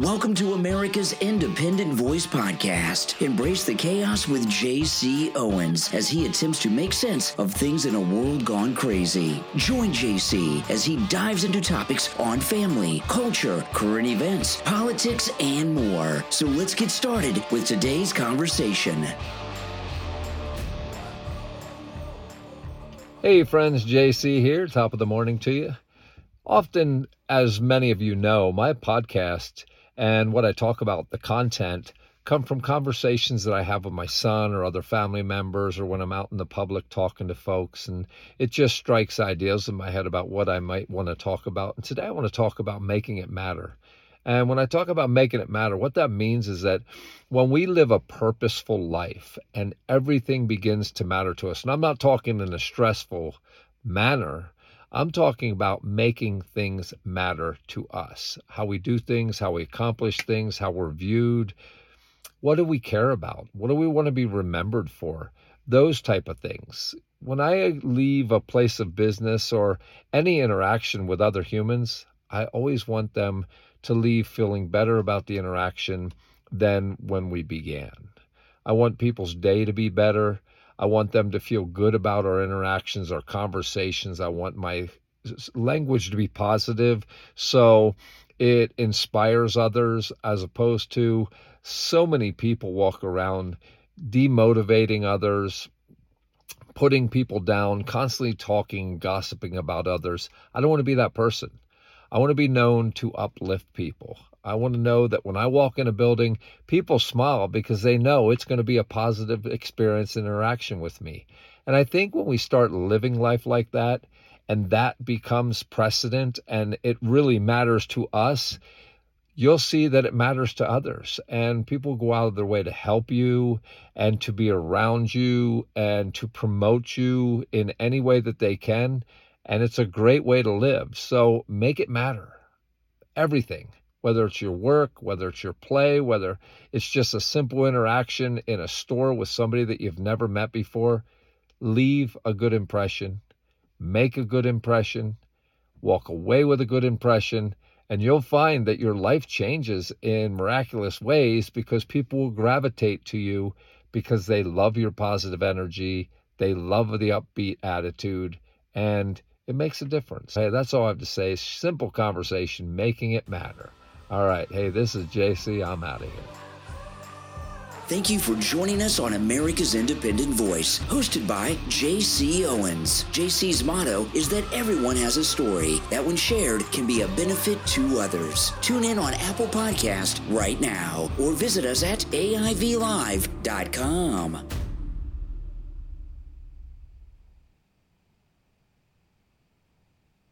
Welcome to America's Independent Voice Podcast. Embrace the chaos with JC Owens as he attempts to make sense of things in a world gone crazy. Join JC as he dives into topics on family, culture, current events, politics, and more. So let's get started with today's conversation. Hey friends, JC here, top of the morning to you. Often, as many of you know, my podcast and what I talk about, the content, come from conversations that I have with my son or other family members or when I'm out in the public talking to folks. And it just strikes ideas in my head about what I might want to talk about. And today I want to talk about making it matter. And when I talk about making it matter, what that means is that when we live a purposeful life and everything begins to matter to us, and I'm not talking in a stressful manner, I'm talking about making things matter to us, how we do things, how we accomplish things, how we're viewed. What do we care about? What do we want to be remembered for? Those type of things. When I leave a place of business or any interaction with other humans, I always want them to leave feeling better about the interaction than when we began. I want people's day to be better. I want them to feel good about our interactions, our conversations. I want my language to be positive so it inspires others as opposed to so many people walk around demotivating others, putting people down, constantly talking, gossiping about others. I don't want to be that person. I want to be known to uplift people. I want to know that when I walk in a building, people smile because they know it's going to be a positive experience and interaction with me. And I think when we start living life like that, and that becomes precedent and it really matters to us, you'll see that it matters to others. And people go out of their way to help you and to be around you and to promote you in any way that they can and it's a great way to live. So make it matter. Everything, whether it's your work, whether it's your play, whether it's just a simple interaction in a store with somebody that you've never met before, leave a good impression, make a good impression, walk away with a good impression, and you'll find that your life changes in miraculous ways because people will gravitate to you because they love your positive energy, they love the upbeat attitude, and it makes a difference. Hey, that's all I have to say. Simple conversation, making it matter. All right. Hey, this is JC. I'm out of here. Thank you for joining us on America's Independent Voice, hosted by JC Owens. JC's motto is that everyone has a story that, when shared, can be a benefit to others. Tune in on Apple Podcast right now or visit us at AIVlive.com.